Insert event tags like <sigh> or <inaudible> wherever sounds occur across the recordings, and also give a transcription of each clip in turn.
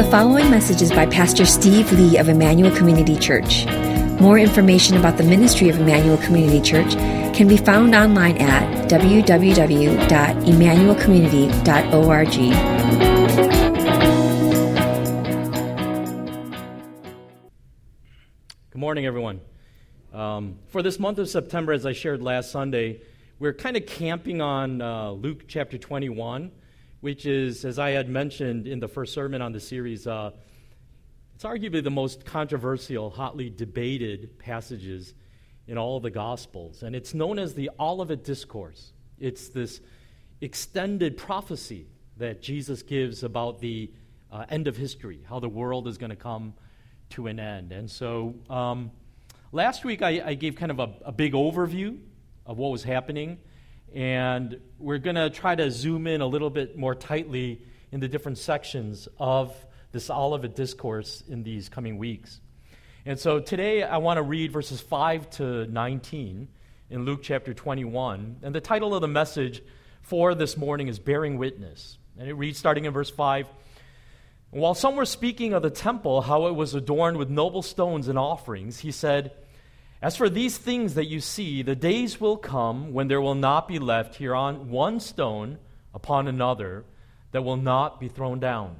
The following message is by Pastor Steve Lee of Emmanuel Community Church. More information about the ministry of Emmanuel Community Church can be found online at www.emmanuelcommunity.org. Good morning, everyone. Um, for this month of September, as I shared last Sunday, we're kind of camping on uh, Luke chapter 21 which is, as I had mentioned in the first sermon on the series, uh, it's arguably the most controversial, hotly debated passages in all the Gospels. And it's known as the Olivet Discourse. It's this extended prophecy that Jesus gives about the uh, end of history, how the world is going to come to an end. And so um, last week I, I, gave kind of a, a big overview of what was happening and we're going to try to zoom in a little bit more tightly in the different sections of this Olivet discourse in these coming weeks. And so today I want to read verses 5 to 19 in Luke chapter 21. And the title of the message for this morning is Bearing Witness. And it reads starting in verse 5 While some were speaking of the temple, how it was adorned with noble stones and offerings, he said, as for these things that you see, the days will come when there will not be left here on one stone upon another that will not be thrown down.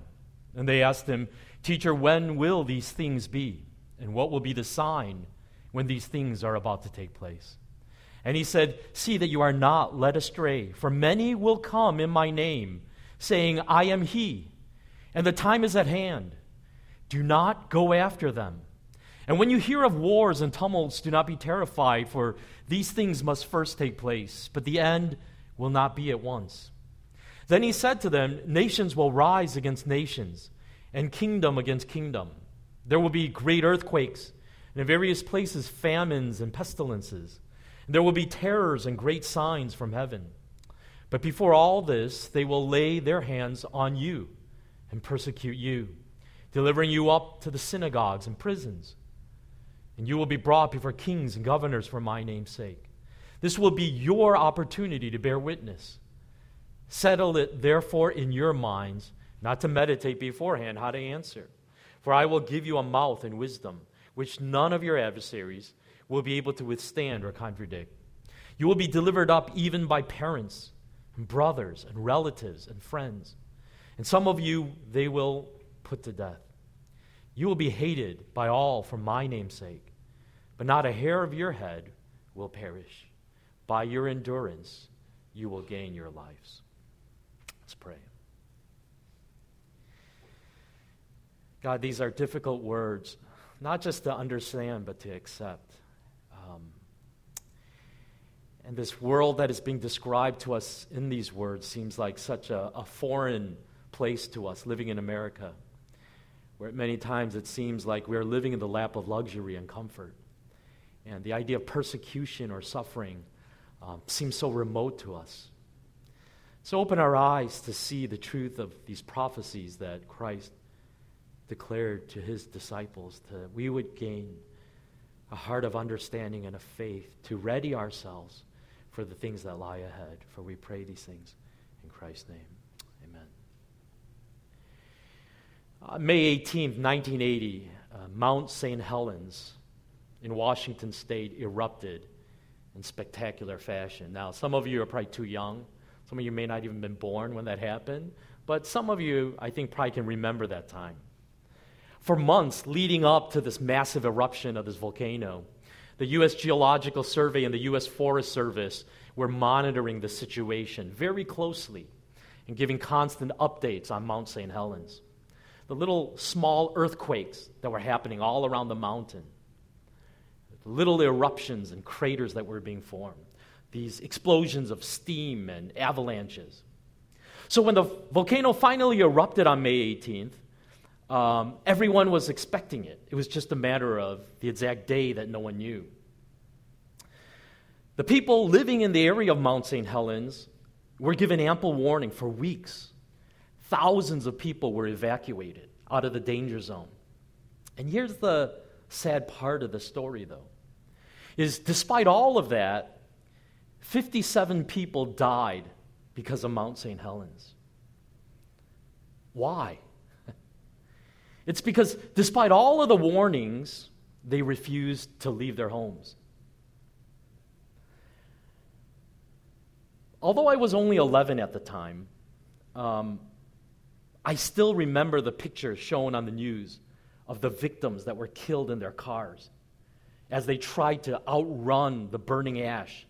And they asked him, Teacher, when will these things be? And what will be the sign when these things are about to take place? And he said, See that you are not led astray, for many will come in my name, saying, I am he, and the time is at hand. Do not go after them. And when you hear of wars and tumults, do not be terrified, for these things must first take place, but the end will not be at once. Then he said to them, Nations will rise against nations, and kingdom against kingdom. There will be great earthquakes, and in various places famines and pestilences. And there will be terrors and great signs from heaven. But before all this, they will lay their hands on you and persecute you, delivering you up to the synagogues and prisons and you will be brought before kings and governors for my name's sake. This will be your opportunity to bear witness. Settle it, therefore, in your minds, not to meditate beforehand how to answer. For I will give you a mouth and wisdom, which none of your adversaries will be able to withstand or contradict. You will be delivered up even by parents and brothers and relatives and friends. And some of you they will put to death. You will be hated by all for my name's sake but not a hair of your head will perish. By your endurance, you will gain your lives. Let's pray. God, these are difficult words, not just to understand, but to accept. Um, and this world that is being described to us in these words seems like such a, a foreign place to us living in America, where many times it seems like we're living in the lap of luxury and comfort. And the idea of persecution or suffering um, seems so remote to us. So open our eyes to see the truth of these prophecies that Christ declared to his disciples, that we would gain a heart of understanding and of faith to ready ourselves for the things that lie ahead. For we pray these things in Christ's name. Amen. Uh, May 18th, 1980, uh, Mount St. Helens in Washington state erupted in spectacular fashion. Now, some of you are probably too young. Some of you may not even been born when that happened. But some of you, I think, probably can remember that time. For months leading up to this massive eruption of this volcano, the U.S. Geological Survey and the U.S. Forest Service were monitoring the situation very closely and giving constant updates on Mount St. Helens. The little small earthquakes that were happening all around the mountain little eruptions and craters that were being formed, these explosions of steam and avalanches. So when the volcano finally erupted on May 18th, um, everyone was expecting it. It was just a matter of the exact day that no one knew. The people living in the area of Mount St. Helens were given ample warning for weeks. Thousands of people were evacuated out of the danger zone. And here's the sad part of the story, though is despite all of that, 57 people died because of Mount St. Helens. Why? <laughs> It's because despite all of the warnings, they refused to leave their homes. Although I was only 11 at the time, um, I still remember the pictures shown on the news of the victims that were killed in their cars as they tried to outrun the burning ash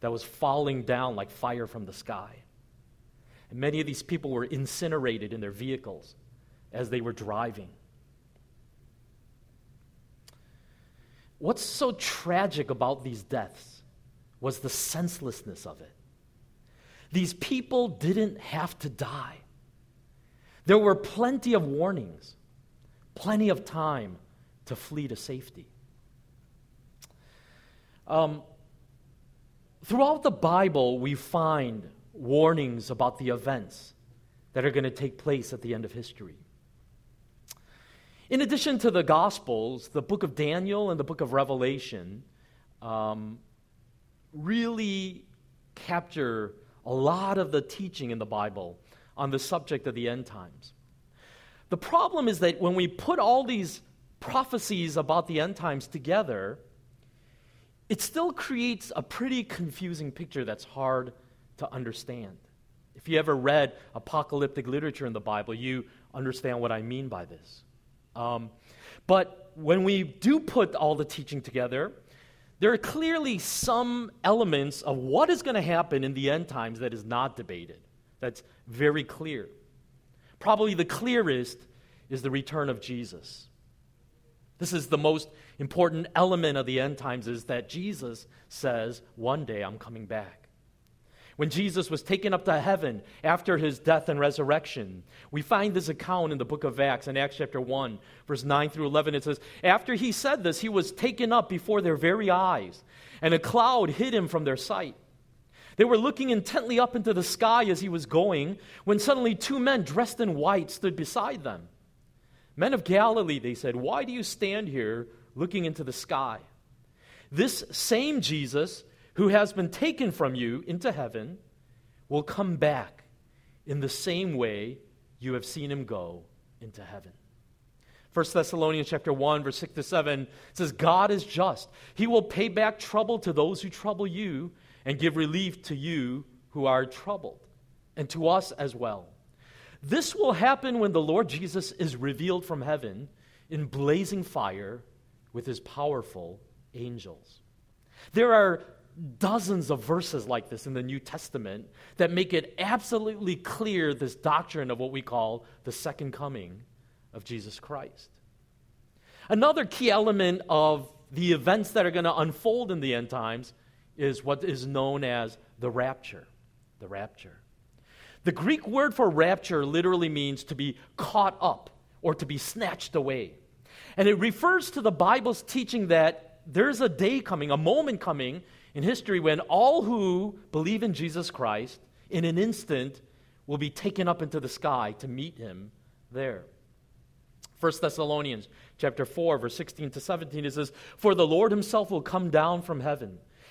that was falling down like fire from the sky. And many of these people were incinerated in their vehicles as they were driving. What's so tragic about these deaths was the senselessness of it. These people didn't have to die. There were plenty of warnings, plenty of time to flee to safety. Um, throughout the Bible, we find warnings about the events that are going to take place at the end of history. In addition to the Gospels, the book of Daniel and the book of Revelation um, really capture a lot of the teaching in the Bible on the subject of the end times. The problem is that when we put all these prophecies about the end times together, it still creates a pretty confusing picture that's hard to understand. If you ever read apocalyptic literature in the Bible, you understand what I mean by this. Um, but when we do put all the teaching together, there are clearly some elements of what is going to happen in the end times that is not debated. That's very clear. Probably the clearest is the return of Jesus. This is the most important element of the end times is that Jesus says, One day I'm coming back. When Jesus was taken up to heaven after his death and resurrection, we find this account in the book of Acts, in Acts chapter 1, verse 9 through 11. It says, After he said this, he was taken up before their very eyes, and a cloud hid him from their sight. They were looking intently up into the sky as he was going, when suddenly two men dressed in white stood beside them. Men of Galilee, they said, why do you stand here looking into the sky? This same Jesus who has been taken from you into heaven will come back in the same way you have seen him go into heaven. 1 Thessalonians chapter 1 verse 6 to 7 says God is just. He will pay back trouble to those who trouble you and give relief to you who are troubled and to us as well. This will happen when the Lord Jesus is revealed from heaven in blazing fire with his powerful angels. There are dozens of verses like this in the New Testament that make it absolutely clear this doctrine of what we call the second coming of Jesus Christ. Another key element of the events that are going to unfold in the end times is what is known as the rapture. The rapture. The Greek word for rapture literally means to be caught up or to be snatched away. And it refers to the Bible's teaching that there's a day coming, a moment coming in history when all who believe in Jesus Christ in an instant will be taken up into the sky to meet him there. 1 Thessalonians chapter 4 verse 16 to 17 it says for the Lord himself will come down from heaven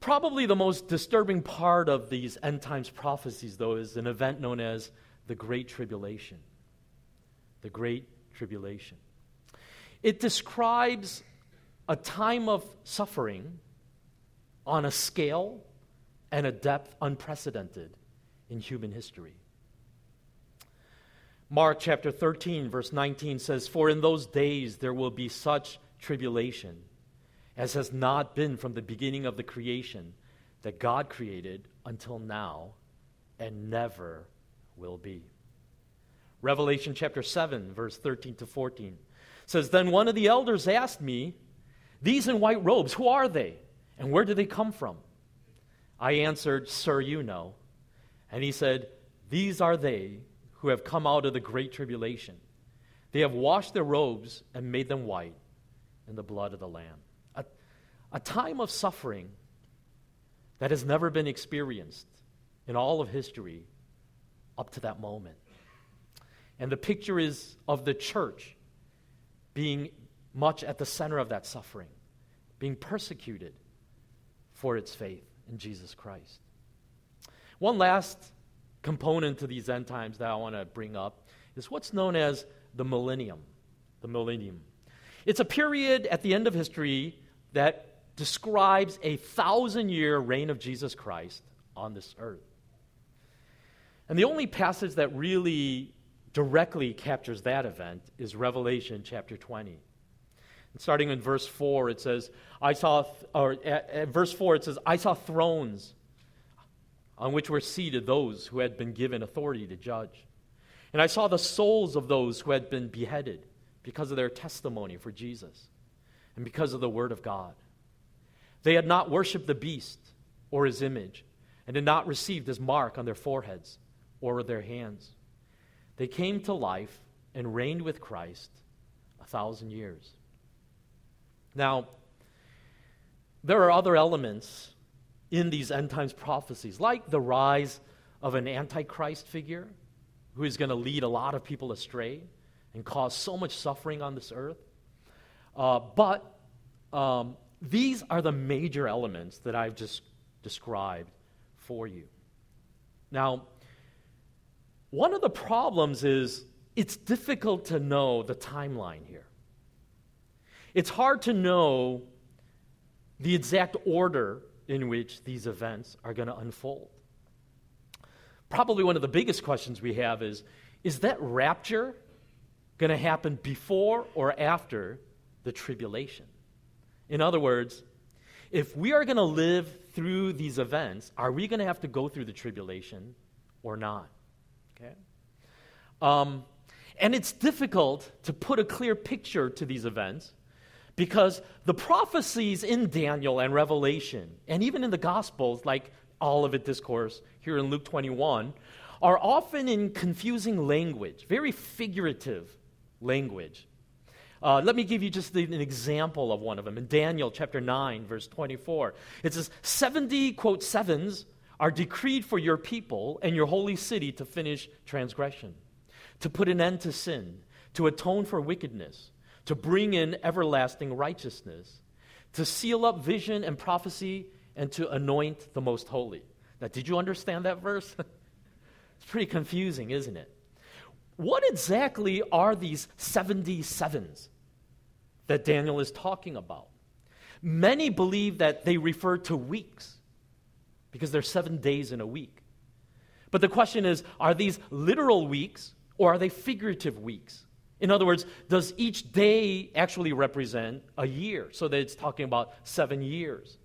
Probably the most disturbing part of these end times prophecies, though, is an event known as the Great Tribulation. The Great Tribulation. It describes a time of suffering on a scale and a depth unprecedented in human history. Mark chapter 13, verse 19 says, For in those days there will be such tribulation as has not been from the beginning of the creation that God created until now and never will be. Revelation chapter 7, verse 13 to 14 says, Then one of the elders asked me, These in white robes, who are they? And where do they come from? I answered, Sir, you know. And he said, These are they who have come out of the great tribulation. They have washed their robes and made them white in the blood of the Lamb. A, time of suffering that has never been experienced in all of history up to that moment. And the picture is of the church being much at the center of that suffering, being persecuted for its faith in Jesus Christ. One last component to these end times that I want to bring up is what's known as the millennium. The millennium. It's a period at the end of history that describes a thousand year reign of Jesus Christ on this earth. And the only passage that really directly captures that event is Revelation chapter 20. And starting in verse 4, it says, I saw, or at, at verse 4, it says, I saw thrones on which were seated those who had been given authority to judge. And I saw the souls of those who had been beheaded because of their testimony for Jesus and because of the word of God. They had not worshiped the beast or his image and had not received his mark on their foreheads or their hands. They came to life and reigned with Christ a thousand years. Now, there are other elements in these end times prophecies, like the rise of an antichrist figure who is going to lead a lot of people astray and cause so much suffering on this earth. Uh, but um, these are the major elements that I've just described for you. Now, one of the problems is it's difficult to know the timeline here. It's hard to know the exact order in which these events are going to unfold. Probably one of the biggest questions we have is is that rapture going to happen before or after the tribulation? In other words, if we are going to live through these events, are we going to have to go through the tribulation or not? Okay? Um, and it's difficult to put a clear picture to these events because the prophecies in Daniel and Revelation, and even in the Gospels, like all of Olivet Discourse here in Luke 21, are often in confusing language, very figurative language. Uh, let me give you just an example of one of them. In Daniel chapter 9, verse 24, it says, 70, quote, sevens are decreed for your people and your holy city to finish transgression, to put an end to sin, to atone for wickedness, to bring in everlasting righteousness, to seal up vision and prophecy, and to anoint the most holy. Now, did you understand that verse? <laughs> it's pretty confusing, isn't it? What exactly are these 77s that Daniel is talking about? Many believe that they refer to weeks because there's seven days in a week. But the question is are these literal weeks or are they figurative weeks? In other words, does each day actually represent a year so that it's talking about seven years?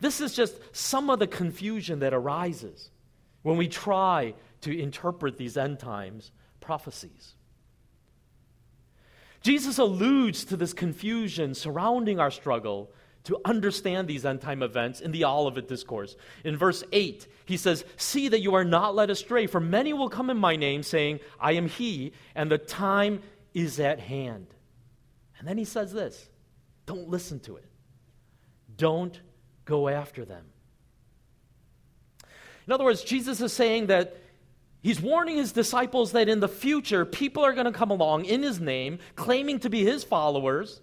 This is just some of the confusion that arises when we try to interpret these end times prophecies. Jesus alludes to this confusion surrounding our struggle to understand these end time events in the Olivet Discourse. In verse 8, he says, See that you are not led astray, for many will come in my name, saying, I am he, and the time is at hand. And then he says this don't listen to it, don't go after them. In other words, Jesus is saying that He's warning his disciples that in the future, people are going to come along in his name, claiming to be his followers.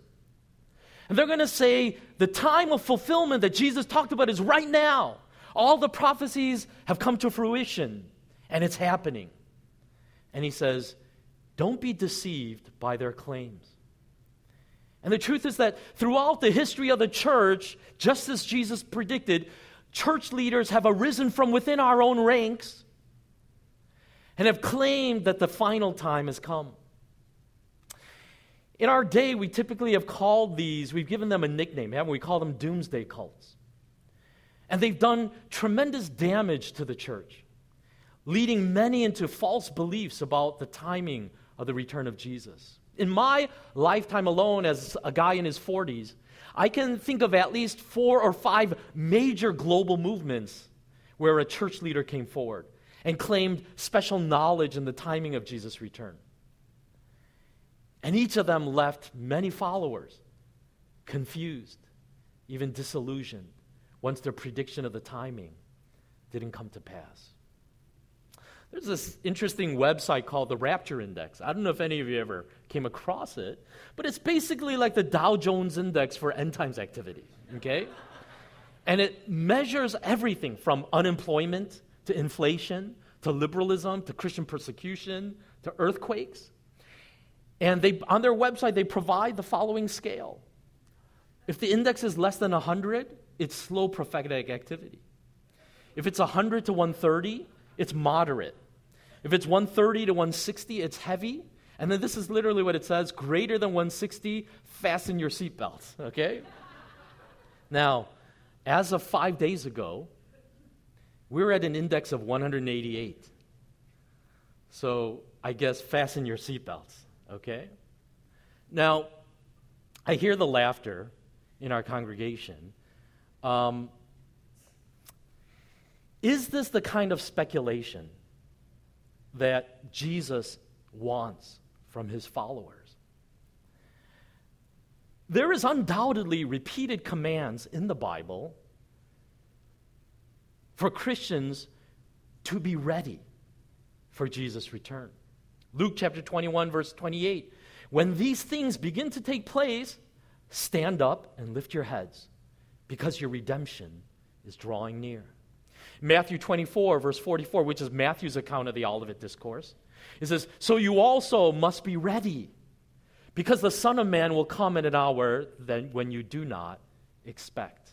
And they're going to say, the time of fulfillment that Jesus talked about is right now. All the prophecies have come to fruition, and it's happening. And he says, don't be deceived by their claims. And the truth is that throughout the history of the church, just as Jesus predicted, church leaders have arisen from within our own ranks and have claimed that the final time has come. In our day, we typically have called these, we've given them a nickname, haven't we? We call them doomsday cults. And they've done tremendous damage to the church, leading many into false beliefs about the timing of the return of Jesus. In my lifetime alone, as a guy in his 40s, I can think of at least four or five major global movements where a church leader came forward and claimed special knowledge in the timing of Jesus' return. And each of them left many followers confused even disillusioned once their prediction of the timing didn't come to pass. There's this interesting website called the Rapture Index. I don't know if any of you ever came across it, but it's basically like the Dow Jones Index for end times activity, okay? and it measures everything from unemployment to inflation to liberalism to Christian persecution to earthquakes. And they, on their website, they provide the following scale. If the index is less than 100, it's slow prophetic activity. If it's 100 to 130, it's moderate. If it's 130 to 160, it's heavy. And then this is literally what it says greater than 160, fasten your seatbelts, <laughs> okay? now, as of five days ago, were at an index of 188. So I guess fasten your seatbelts, okay? Now, I hear the laughter in our congregation. Um, is this the kind of speculation that Jesus wants from his followers? There is undoubtedly repeated commands in the Bible for Christians to be ready for Jesus' return. Luke chapter 21, verse 28. When these things begin to take place, stand up and lift your heads, because your redemption is drawing near. Matthew 24, verse 44, which is Matthew's account of the Olivet Discourse, it says, So you also must be ready, because the Son of Man will come at an hour that when you do not expect.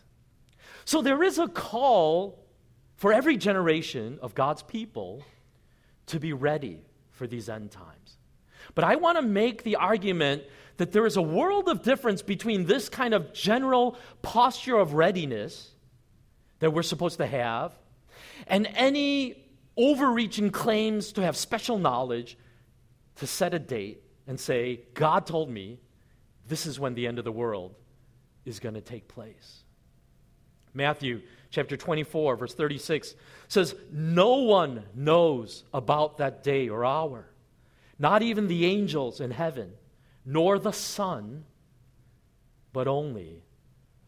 So there is a call for every generation of God's people to be ready for these end times. But I want to make the argument that there is a world of difference between this kind of general posture of readiness that we're supposed to have and any overreaching claims to have special knowledge to set a date and say, God told me this is when the end of the world is going to take place. Matthew chapter 24, verse 36 says, No one knows about that day or hour, not even the angels in heaven, nor the Son, but only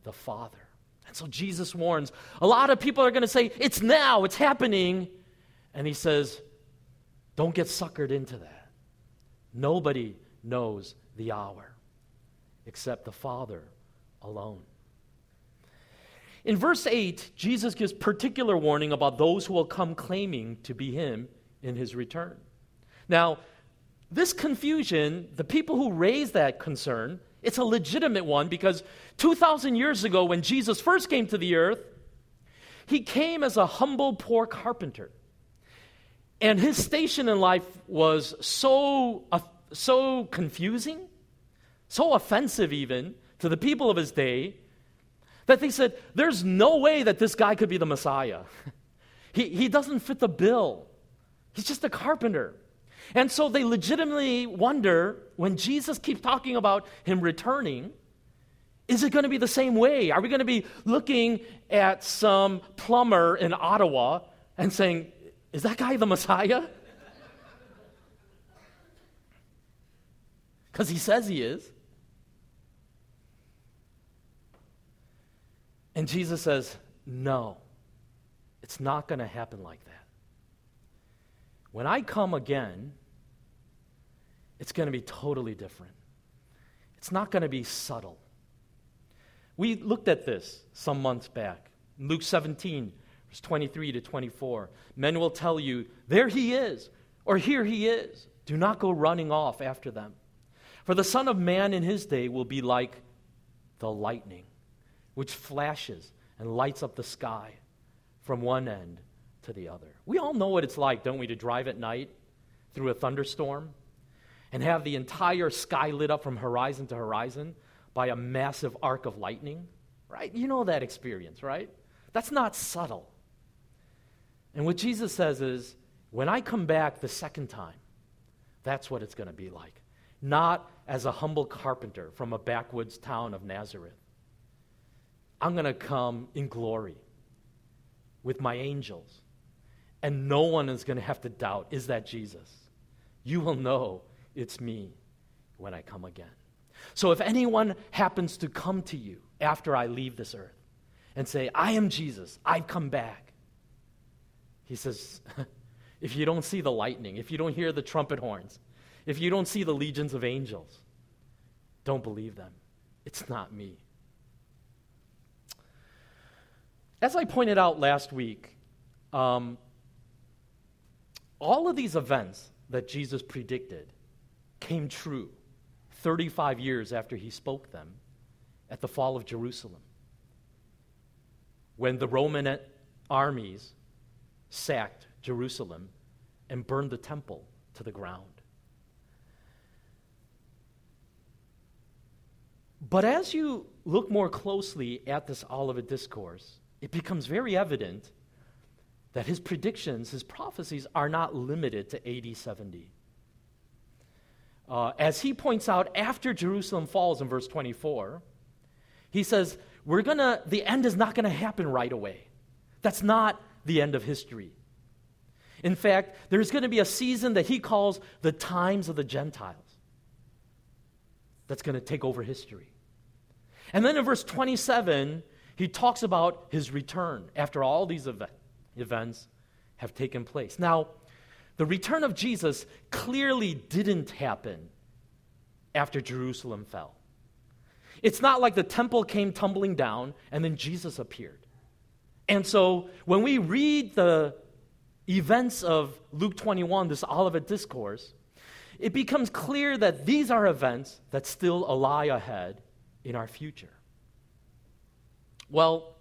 the Father. And so Jesus warns a lot of people are going to say, It's now, it's happening. And he says, Don't get suckered into that. Nobody knows the hour except the Father alone. In verse 8, Jesus gives particular warning about those who will come claiming to be him in his return. Now, this confusion, the people who raise that concern, it's a legitimate one because 2,000 years ago, when Jesus first came to the earth, he came as a humble, poor carpenter. And his station in life was so, uh, so confusing, so offensive even to the people of his day, that they said, There's no way that this guy could be the Messiah. <laughs> he, he doesn't fit the bill. He's just a carpenter. And so they legitimately wonder when Jesus keeps talking about him returning, is it going to be the same way? Are we going to be looking at some plumber in Ottawa and saying, Is that guy the Messiah? <laughs> Because he says he is. And Jesus says, No, it's not going to happen like that. When I come again, it's going to be totally different. It's not going to be subtle. We looked at this some months back. Luke 17, verse 23 to 24. Men will tell you, There he is, or Here he is. Do not go running off after them. For the Son of Man in his day will be like the lightning which flashes and lights up the sky from one end to the other. We all know what it's like, don't we, to drive at night through a thunderstorm and have the entire sky lit up from horizon to horizon by a massive arc of lightning, right? You know that experience, right? That's not subtle. And what Jesus says is, when I come back the second time, that's what it's going to be like. Not as a humble carpenter from a backwoods town of Nazareth, I'm going to come in glory with my angels. And no one is going to have to doubt, is that Jesus? You will know it's me when I come again. So if anyone happens to come to you after I leave this earth and say, I am Jesus, I've come back, he says, <laughs> if you don't see the lightning, if you don't hear the trumpet horns, if you don't see the legions of angels, don't believe them. It's not me. As I pointed out last week, um, all of these events that Jesus predicted came true 35 years after he spoke them at the fall of Jerusalem. When the Roman armies sacked Jerusalem and burned the temple to the ground. But as you look more closely at this Olivet Discourse, it becomes very evident that his predictions, his prophecies, are not limited to AD 70. Uh, as he points out, after Jerusalem falls in verse 24, he says, We're gonna, the end is not going to happen right away. That's not the end of history. In fact, there's going to be a season that he calls the times of the Gentiles that's going to take over history. And then in verse 27, he talks about his return after all these ev- events have taken place. Now, the return of Jesus clearly didn't happen after Jerusalem fell. It's not like the temple came tumbling down and then Jesus appeared. And so when we read the events of Luke 21, this Olivet Discourse, it becomes clear that these are events that still lie ahead in our future. Well,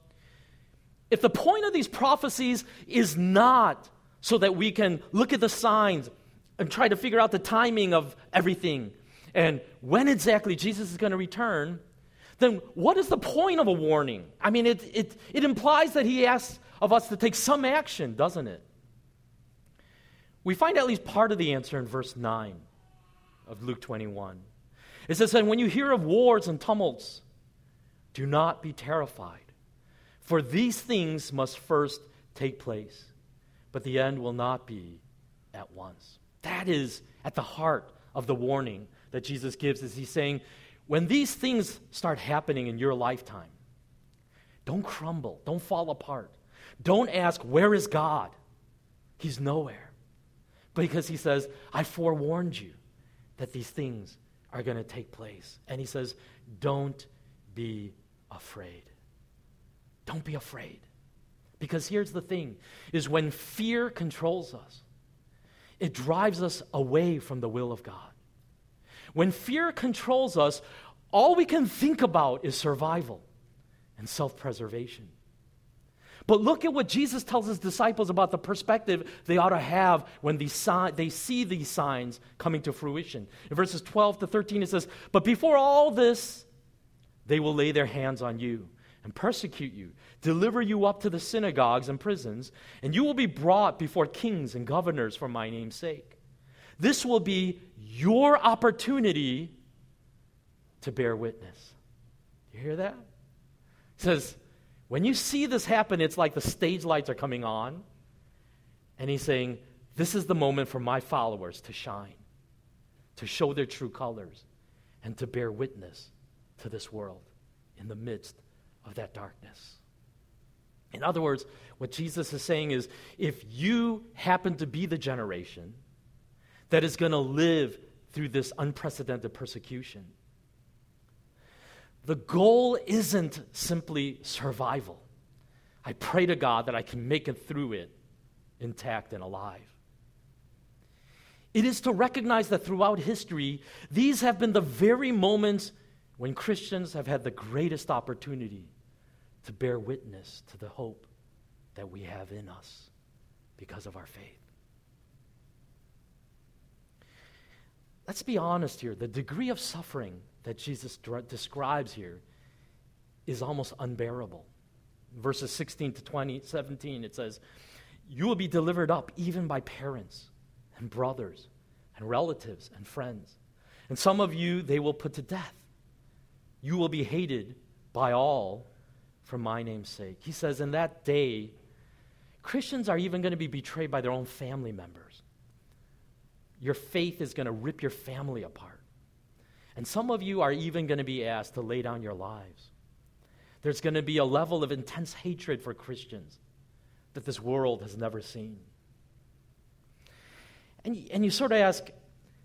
if the point of these prophecies is not so that we can look at the signs and try to figure out the timing of everything and when exactly Jesus is going to return, then what is the point of a warning? I mean, it, it, it implies that he asks of us to take some action, doesn't it? We find at least part of the answer in verse 9 of Luke 21. It says, And when you hear of wars and tumults, do not be terrified, for these things must first take place but the end will not be at once. That is at the heart of the warning that Jesus gives is he's saying, when these things start happening in your lifetime, don't crumble, don't fall apart. Don't ask, where is God? He's nowhere. Because he says, I forewarned you that these things are going to take place. And he says, don't be afraid. Don't be afraid. Because here's the thing is when fear controls us, it drives us away from the will of God. When fear controls us, all we can think about is survival and self preservation. But look at what Jesus tells his disciples about the perspective they ought to have when they see these signs coming to fruition. In verses 12 to 13, it says, But before all this, they will lay their hands on you and persecute you, deliver you up to the synagogues and prisons, and you will be brought before kings and governors for my name's sake. This will be your opportunity to bear witness. You hear that? It says, when you see this happen, it's like the stage lights are coming on. And he's saying, This is the moment for my followers to shine, to show their true colors, and to bear witness to this world in the midst of that darkness. In other words, what Jesus is saying is if you happen to be the generation that is going to live through this unprecedented persecution, the goal isn't simply survival. I pray to God that I can make it through it intact and alive. It is to recognize that throughout history, these have been the very moments when Christians have had the greatest opportunity to bear witness to the hope that we have in us because of our faith. Let's be honest here. The degree of suffering that Jesus describes here is almost unbearable. Verses 16 to 20, 17, it says, You will be delivered up even by parents and brothers and relatives and friends. And some of you they will put to death you will be hated by all for my name's sake. He says, in that day, Christians are even going to be betrayed by their own family members. Your faith is going to rip your family apart. And some of you are even going to be asked to lay down your lives. There's going to be a level of intense hatred for Christians that this world has never seen. And, and you sort of ask,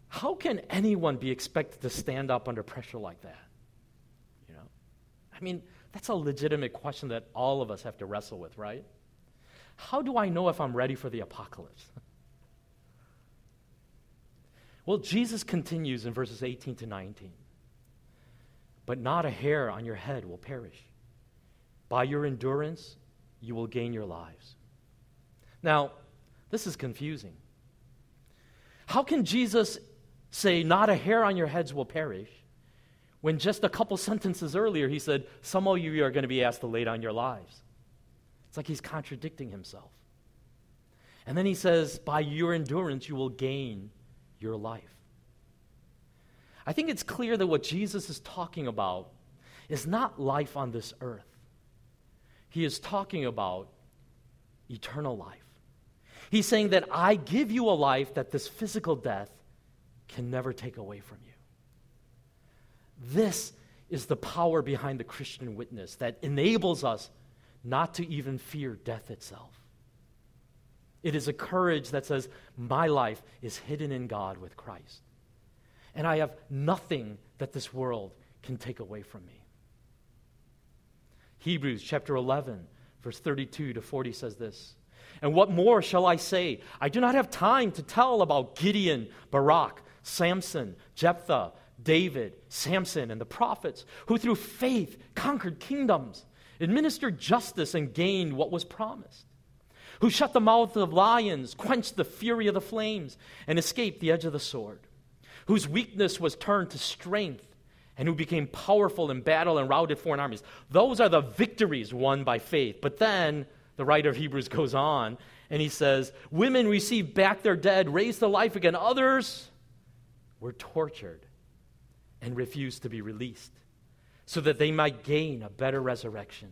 how can anyone be expected to stand up under pressure like that? I mean, that's a legitimate question that all of us have to wrestle with, right? How do I know if I'm ready for the apocalypse? <laughs> well, Jesus continues in verses 18 to 19. But not a hair on your head will perish. By your endurance, you will gain your lives. Now, this is confusing. How can Jesus say, Not a hair on your heads will perish, when just a couple sentences earlier he said, Some of you are going to be asked to lay down your lives? It's like he's contradicting himself. And then he says, By your endurance, you will gain your life. I think it's clear that what Jesus is talking about is not life on this earth, he is talking about eternal life. He's saying that I give you a life that this physical death can never take away from you. This is the power behind the Christian witness that enables us not to even fear death itself. It is a courage that says, My life is hidden in God with Christ. And I have nothing that this world can take away from me. Hebrews chapter 11, verse 32 to 40 says this And what more shall I say? I do not have time to tell about Gideon, Barak, Samson, Jephthah, David, Samson, and the prophets, who through faith conquered kingdoms administered justice, and gained what was promised, who shut the mouth of lions, quenched the fury of the flames, and escaped the edge of the sword, whose weakness was turned to strength, and who became powerful in battle and routed foreign armies. Those are the victories won by faith. But then the writer of Hebrews goes on and he says, Women received back their dead, raised to life again. Others were tortured and refused to be released so that they might gain a better resurrection.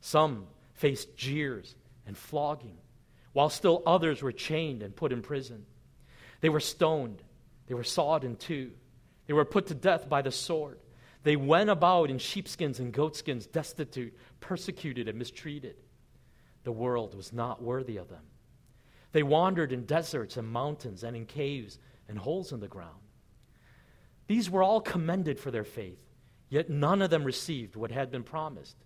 Some faced jeers and flogging, while still others were chained and put in prison. They were stoned, they were sawed in two, they were put to death by the sword. They went about in sheepskins and goatskins, destitute, persecuted, and mistreated. The world was not worthy of them. They wandered in deserts and mountains and in caves and holes in the ground. These were all commended for their faith Yet none of them received what had been promised.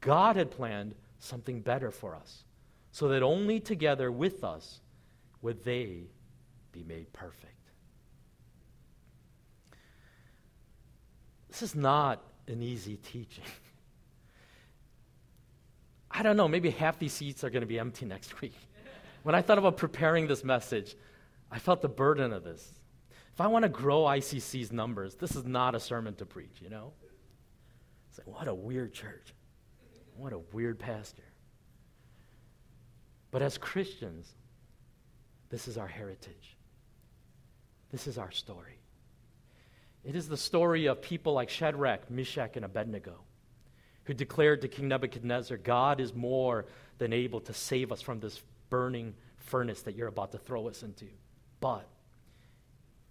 God had planned something better for us, so that only together with us would they be made perfect. This is not an easy teaching. <laughs> I don't know, maybe half these seats are going to be empty next <laughs> week. When I thought about preparing this message, I felt the burden of this. If I want to grow ICC's numbers, this is not a sermon to preach, you know? It's like, what a weird church. What a weird pastor. But as Christians, this is our heritage. This is our story. It is the story of people like Shadrach, Meshach, and Abednego, who declared to King Nebuchadnezzar, God is more than able to save us from this burning furnace that you're about to throw us into. But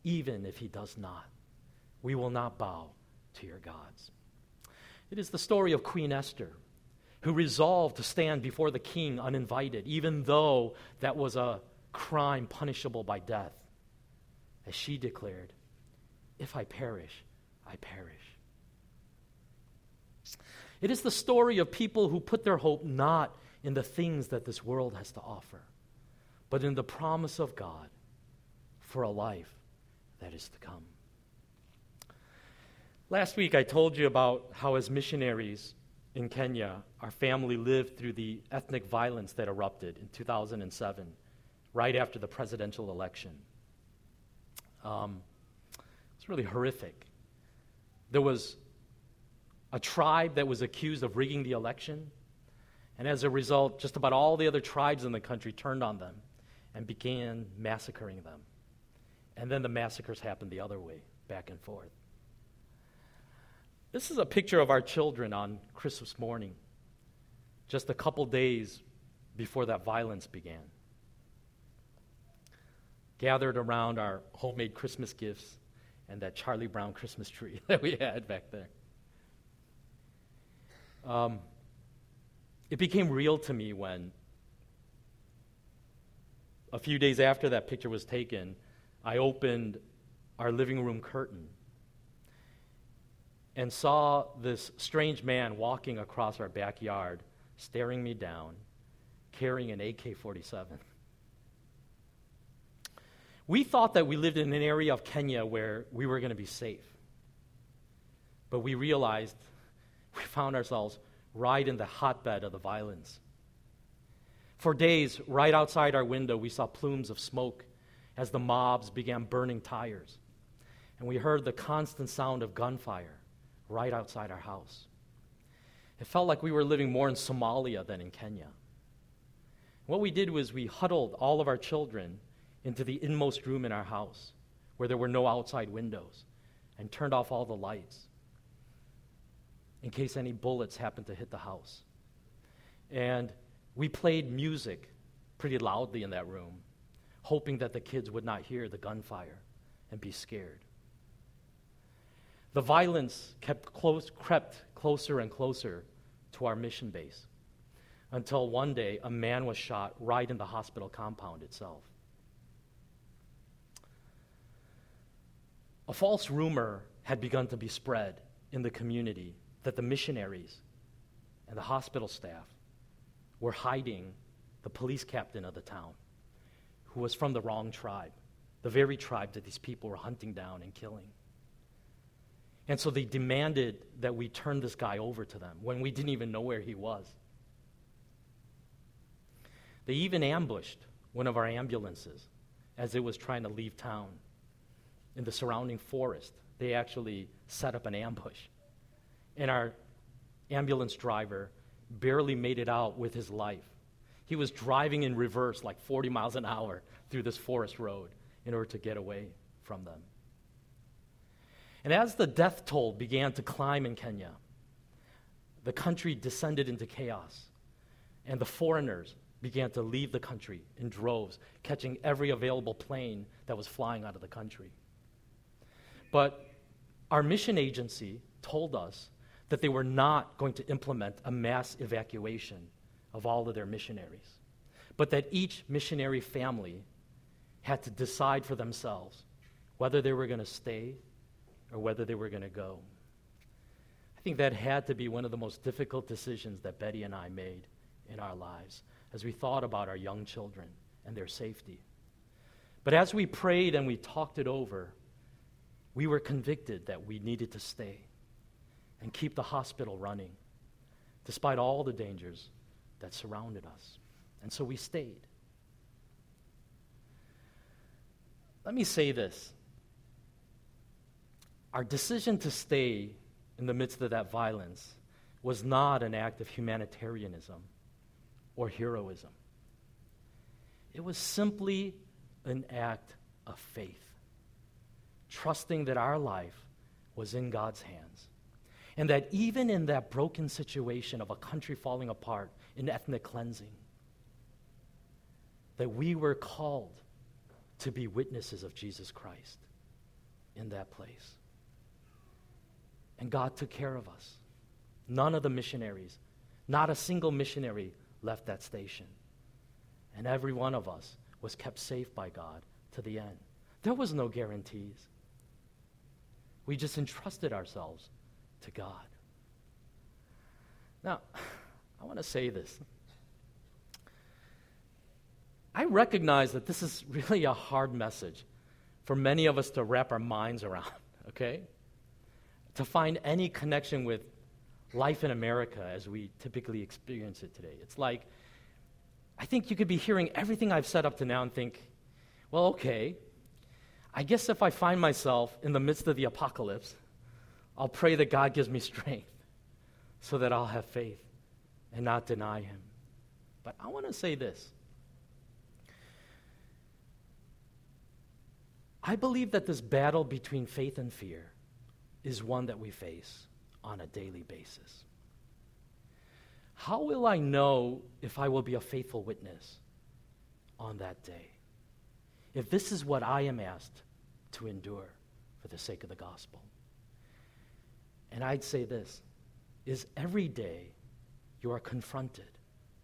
even if he does not. We will not bow to your gods. It is the story of Queen Esther, who resolved to stand before the king uninvited, even though that was a crime punishable by death. As she declared, If I perish, I perish. It is the story of people who put their hope not in the things that this world has to offer, but in the promise of God for a life that is to come. Last week, I told you about how, as missionaries in Kenya, our family lived through the ethnic violence that erupted in 2007, right after the presidential election. Um, it's really horrific. There was a tribe that was accused of rigging the election, and as a result, just about all the other tribes in the country turned on them and began massacring them. And then the massacres happened the other way, back and forth. This is a picture of our children on Christmas morning, just a couple days before that violence began. Gathered around our homemade Christmas gifts and that Charlie Brown Christmas tree <laughs> that we had back there. Um, it became real to me when, a few days after that picture was taken, I opened our living room curtain and saw this strange man walking across our backyard, staring me down, carrying an AK 47. We thought that we lived in an area of Kenya where we were going to be safe. But we realized we found ourselves right in the hotbed of the violence. For days, right outside our window, we saw plumes of smoke as the mobs began burning tires. And we heard the constant sound of gunfire right outside our house. It felt like we were living more in Somalia than in Kenya. What we did was we huddled all of our children into the inmost room in our house where there were no outside windows and turned off all the lights in case any bullets happened to hit the house. And we played music pretty loudly in that room, hoping that the kids would not hear the gunfire and be scared. The violence kept close, crept closer and closer to our mission base until one day a man was shot right in the hospital compound itself. A false rumor had begun to be spread in the community that the missionaries and the hospital staff were hiding the police captain of the town, who was from the wrong tribe, the very tribe that these people were hunting down and killing. And so they demanded that we turn this guy over to them when we didn't even know where he was. They even ambushed one of our ambulances as it was trying to leave town in the surrounding forest, they actually set up an ambush. And our ambulance driver barely made it out with his life. He was driving in reverse like 40 miles an hour through this forest road in order to get away from them. And as the death toll began to climb in Kenya, the country descended into chaos, and the foreigners began to leave the country in droves, catching every available plane that was flying out of the country. But our mission agency told us that they were not going to implement a mass evacuation of all of their missionaries, but that each missionary family had to decide for themselves whether they were going to stay or whether they were going to go. I think that had to be one of the most difficult decisions that Betty and I made in our lives as we thought about our young children and their safety. But as we prayed and we talked it over, we were convicted that we needed to stay and keep the hospital running, despite all the dangers that surrounded us. And so we stayed. Let me say this our decision to stay in the midst of that violence was not an act of humanitarianism or heroism. It was simply an act of faith trusting that our life was in God's hands. And that even in that broken situation of a country falling apart in ethnic cleansing, that we were called to be witnesses of Jesus Christ in that place. And God took care of us. None of the missionaries, not a single missionary left that station. And every one of us was kept safe by God to the end. There was no guarantees. We just entrusted ourselves to God. Now, I want to say this. I recognize that this is <laughs> really a hard message for many of us to wrap our minds around, <laughs> okay? To find any connection with life in America as we typically experience it today. It's like, I think you could be hearing everything I've said up to now and think, well, okay, I guess if I find myself in the midst of the apocalypse, I'll pray that God gives me <laughs> strength so that I'll have faith and not deny Him. But I want to say this. I believe that this battle between faith and fear is one that we face on a daily basis. How will I know if I will be a faithful witness on that day? If this is what I am asked to endure for the sake of the gospel. And I'd say this is every day you are confronted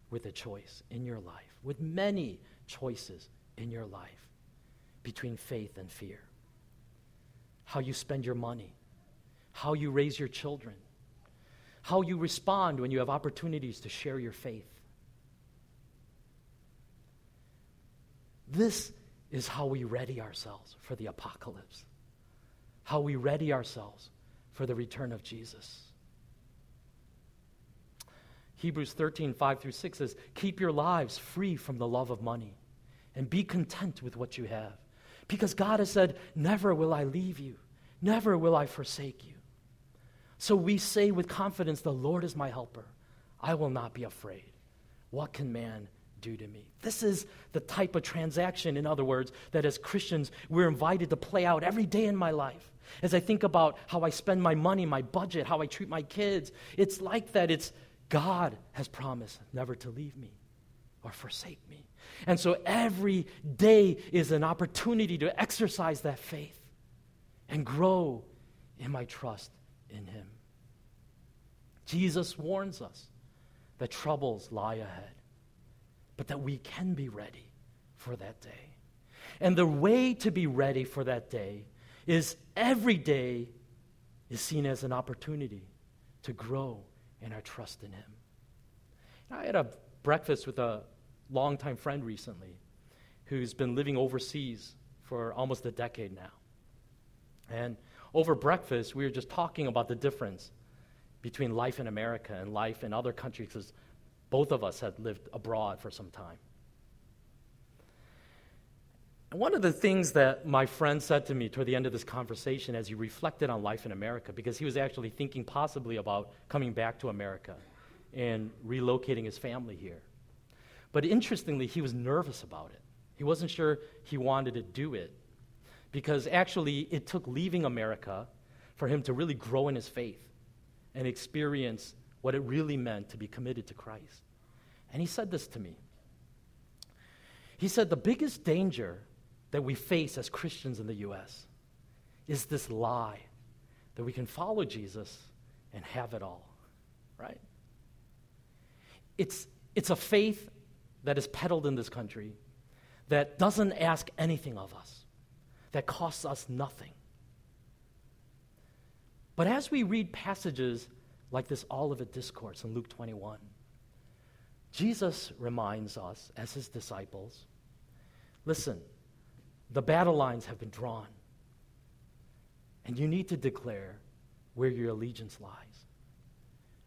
with a choice in your life, with many choices in your life between faith and fear. How you spend your money, how you raise your children, how you respond when you have opportunities to share your faith. This is how we ready ourselves for the apocalypse, how we ready ourselves for the return of Jesus. Hebrews 13, 5 through 6 says, Keep your lives free from the love of money and be content with what you have. Because God has said, Never will I leave you, never will I forsake you. So we say with confidence, The Lord is my helper. I will not be afraid. What can man do to me? This is the type of transaction, in other words, that as Christians we're invited to play out every day in my life. As I think about how I spend my money, my budget, how I treat my kids, it's like that. It's God has promised never to leave me or forsake me. And so every day is an opportunity to exercise that faith and grow in my trust in Him. Jesus warns us that troubles lie ahead, but that we can be ready for that day. And the way to be ready for that day is every day is seen as an opportunity to grow in our trust in Him. I had a breakfast with a longtime friend recently who's been living overseas for almost a decade now. And over breakfast, we were just talking about the difference between life in America and life in other countries because both of us had lived abroad for some time. And one of the things that my friend said to me toward the end of this conversation as he reflected on life in America, because he was actually thinking possibly about coming back to America and relocating his family here. But interestingly, he was nervous about it. He wasn't sure he wanted to do it because actually it took leaving America for him to really grow in his faith and experience what it really meant to be committed to Christ. And he said this to me. He said, The biggest danger that we face as Christians in the U.S. is this lie that we can follow Jesus and have it all, right? It's, it's a faith that is peddled in this country that doesn't ask anything of us, that costs us nothing. But as we read passages like this Olivet Discourse in Luke 21, Jesus reminds us, as his disciples, listen, the battle lines have been drawn, and you need to declare where your allegiance lies,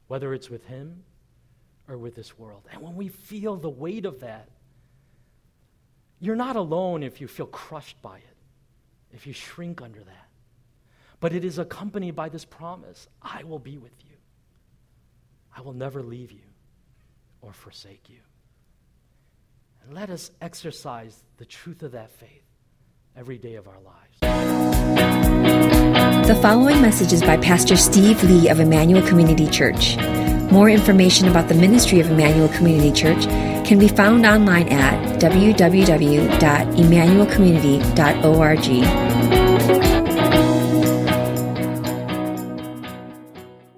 whether it's with him or with this world. And when we feel the weight of that, you're not alone if you feel crushed by it, if you shrink under that. But it is accompanied by this promise I will be with you, I will never leave you or forsake you. And let us exercise the truth of that faith every day of our lives. The following message is by Pastor Steve Lee of Emmanuel Community Church. More information about the ministry of Emmanuel Community Church can be found online at www.emmanuelcommunity.org.